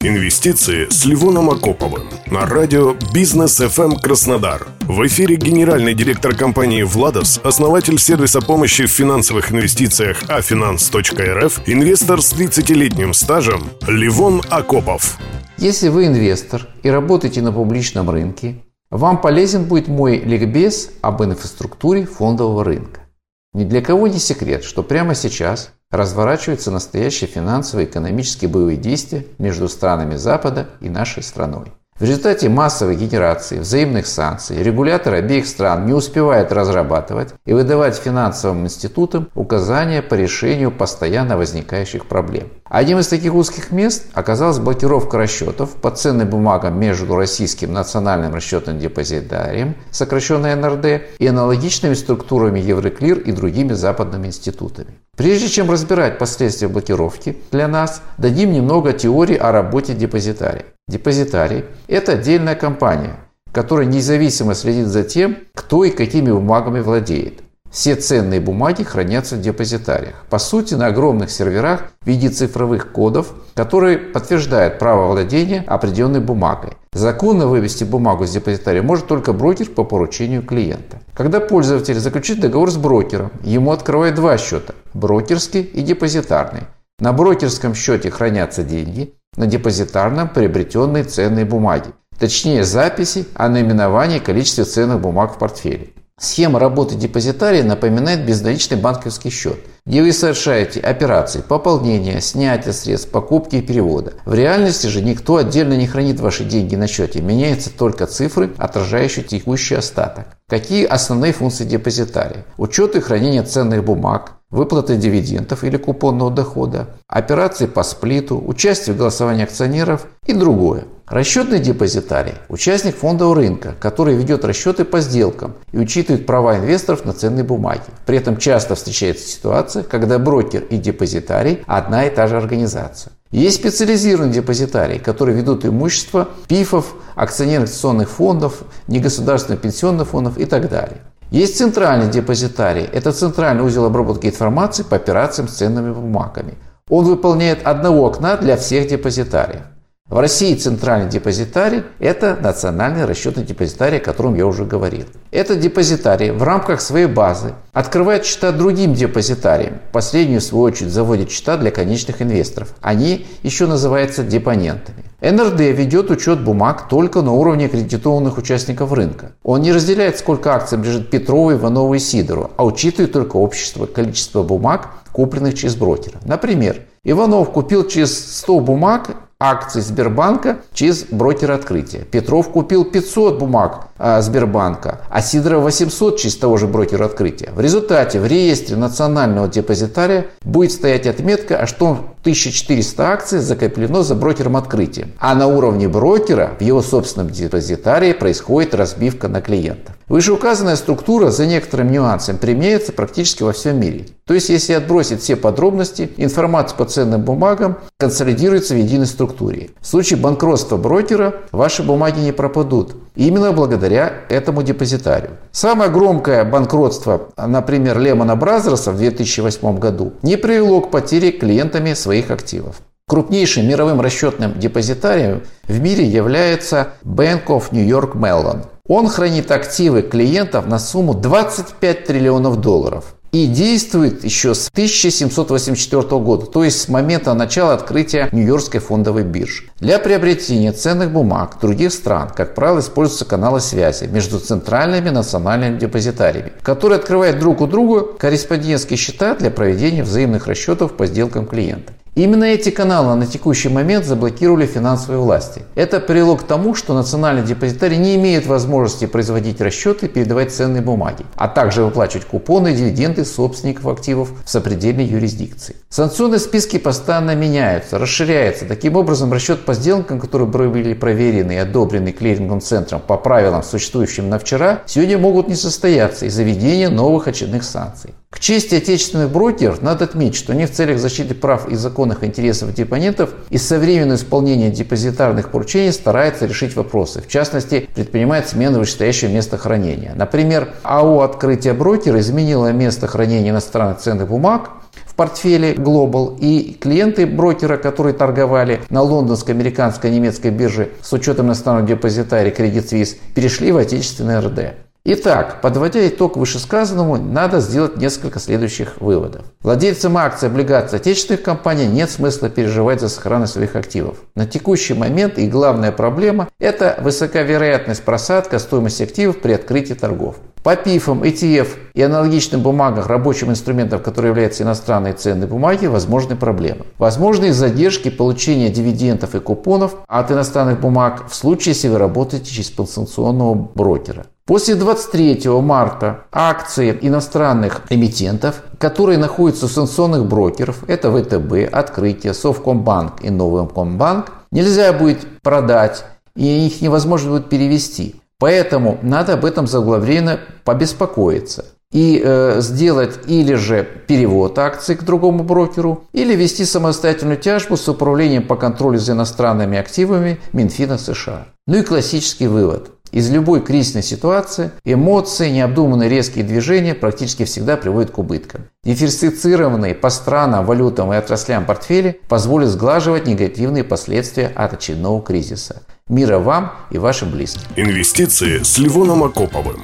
Инвестиции с Ливоном Акоповым на радио «Бизнес FM Краснодар». В эфире генеральный директор компании «Владос», основатель сервиса помощи в финансовых инвестициях афинанс.рф, инвестор с 30-летним стажем Ливон Акопов. Если вы инвестор и работаете на публичном рынке, вам полезен будет мой ликбез об инфраструктуре фондового рынка. Ни для кого не секрет, что прямо сейчас разворачиваются настоящие финансовые и экономические боевые действия между странами Запада и нашей страной. В результате массовой генерации взаимных санкций регуляторы обеих стран не успевают разрабатывать и выдавать финансовым институтам указания по решению постоянно возникающих проблем. Одним из таких узких мест оказалась блокировка расчетов по ценным бумагам между Российским национальным расчетным депозитарием, сокращенно НРД, и аналогичными структурами Евроклир и другими западными институтами. Прежде чем разбирать последствия блокировки, для нас дадим немного теории о работе депозитария. Депозитарий – это отдельная компания, которая независимо следит за тем, кто и какими бумагами владеет. Все ценные бумаги хранятся в депозитариях. По сути, на огромных серверах в виде цифровых кодов, которые подтверждают право владения определенной бумагой. Законно вывести бумагу с депозитария может только брокер по поручению клиента. Когда пользователь заключит договор с брокером, ему открывают два счета – брокерский и депозитарный. На брокерском счете хранятся деньги, на депозитарном – приобретенные ценные бумаги. Точнее, записи о наименовании количества ценных бумаг в портфеле. Схема работы депозитария напоминает безналичный банковский счет, где вы совершаете операции пополнения, снятия средств, покупки и перевода. В реальности же никто отдельно не хранит ваши деньги на счете, меняются только цифры, отражающие текущий остаток. Какие основные функции депозитария? Учет и хранение ценных бумаг, выплаты дивидендов или купонного дохода, операции по сплиту, участие в голосовании акционеров и другое. Расчетный депозитарий – участник фондового рынка, который ведет расчеты по сделкам и учитывает права инвесторов на ценные бумаги. При этом часто встречается ситуация, когда брокер и депозитарий – одна и та же организация. Есть специализированные депозитарии, которые ведут имущество ПИФов, акционерных акционных фондов, негосударственных пенсионных фондов и так далее. Есть центральный депозитарий. Это центральный узел обработки информации по операциям с ценными бумагами. Он выполняет одного окна для всех депозитариев. В России центральный депозитарий – это национальный расчетный депозитарий, о котором я уже говорил. Этот депозитарий в рамках своей базы открывает счета другим депозитариям. Последнюю, в свою очередь, заводит счета для конечных инвесторов. Они еще называются депонентами. НРД ведет учет бумаг только на уровне аккредитованных участников рынка. Он не разделяет, сколько акций лежит Петрову, Иванову и Сидору, а учитывает только общество, количество бумаг, купленных через брокера. Например, Иванов купил через 100 бумаг акций Сбербанка через брокера открытия. Петров купил 500 бумаг а, Сбербанка, а Сидоров 800 через того же брокера открытия. В результате в реестре национального депозитария будет стоять отметка, что 1400 акций закреплено за брокером открытия. А на уровне брокера в его собственном депозитарии происходит разбивка на клиента. Вышеуказанная структура за некоторым нюансом применяется практически во всем мире. То есть, если отбросить все подробности, информация по ценным бумагам консолидируется в единой структуре. В случае банкротства брокера ваши бумаги не пропадут. Именно благодаря этому депозитарию. Самое громкое банкротство, например, Лемона Бразерса в 2008 году, не привело к потере клиентами своих активов. Крупнейшим мировым расчетным депозитарием в мире является Bank of New York Mellon. Он хранит активы клиентов на сумму 25 триллионов долларов и действует еще с 1784 года, то есть с момента начала открытия Нью-Йоркской фондовой биржи. Для приобретения ценных бумаг других стран, как правило, используются каналы связи между центральными национальными депозитариями, которые открывают друг у друга корреспондентские счета для проведения взаимных расчетов по сделкам клиента. Именно эти каналы на текущий момент заблокировали финансовые власти. Это привело к тому, что национальный депозитарий не имеет возможности производить расчеты и передавать ценные бумаги, а также выплачивать купоны и дивиденды собственников активов в сопредельной юрисдикции. Санкционные списки постоянно меняются, расширяются. Таким образом, расчет по сделкам, которые были проверены и одобрены клиринговым центром по правилам, существующим на вчера, сегодня могут не состояться из-за введения новых очередных санкций. К чести отечественных брокеров надо отметить, что они в целях защиты прав и законных интересов депонентов и современного исполнения депозитарных поручений стараются решить вопросы. В частности, предпринимает смену вышестоящего места хранения. Например, АО «Открытие брокера» изменило место хранения иностранных ценных бумаг портфеле Global и клиенты брокера, которые торговали на лондонской, американской, немецкой бирже с учетом иностранного депозитария Credit Suisse, перешли в отечественный РД. Итак, подводя итог вышесказанному, надо сделать несколько следующих выводов. Владельцам акций, облигаций отечественных компаний нет смысла переживать за сохранность своих активов. На текущий момент и главная проблема – это высока вероятность просадка стоимости активов при открытии торгов. По ПИФам, ETF и аналогичным бумагам, рабочим инструментам, которые являются иностранные ценные бумаги, возможны проблемы. Возможны задержки получения дивидендов и купонов от иностранных бумаг в случае, если вы работаете через подстанционного брокера. После 23 марта акции иностранных эмитентов, которые находятся у санкционных брокеров, это ВТБ, Открытие, Совкомбанк и Новомкомбанк, нельзя будет продать и их невозможно будет перевести. Поэтому надо об этом заблаговременно побеспокоиться и э, сделать или же перевод акций к другому брокеру, или вести самостоятельную тяжбу с управлением по контролю за иностранными активами Минфина США. Ну и классический вывод. Из любой кризисной ситуации эмоции, необдуманные резкие движения практически всегда приводят к убыткам. Диверсифицированные по странам, валютам и отраслям портфели позволят сглаживать негативные последствия от очередного кризиса. Мира вам и вашим близким. Инвестиции с Ливоном Акоповым.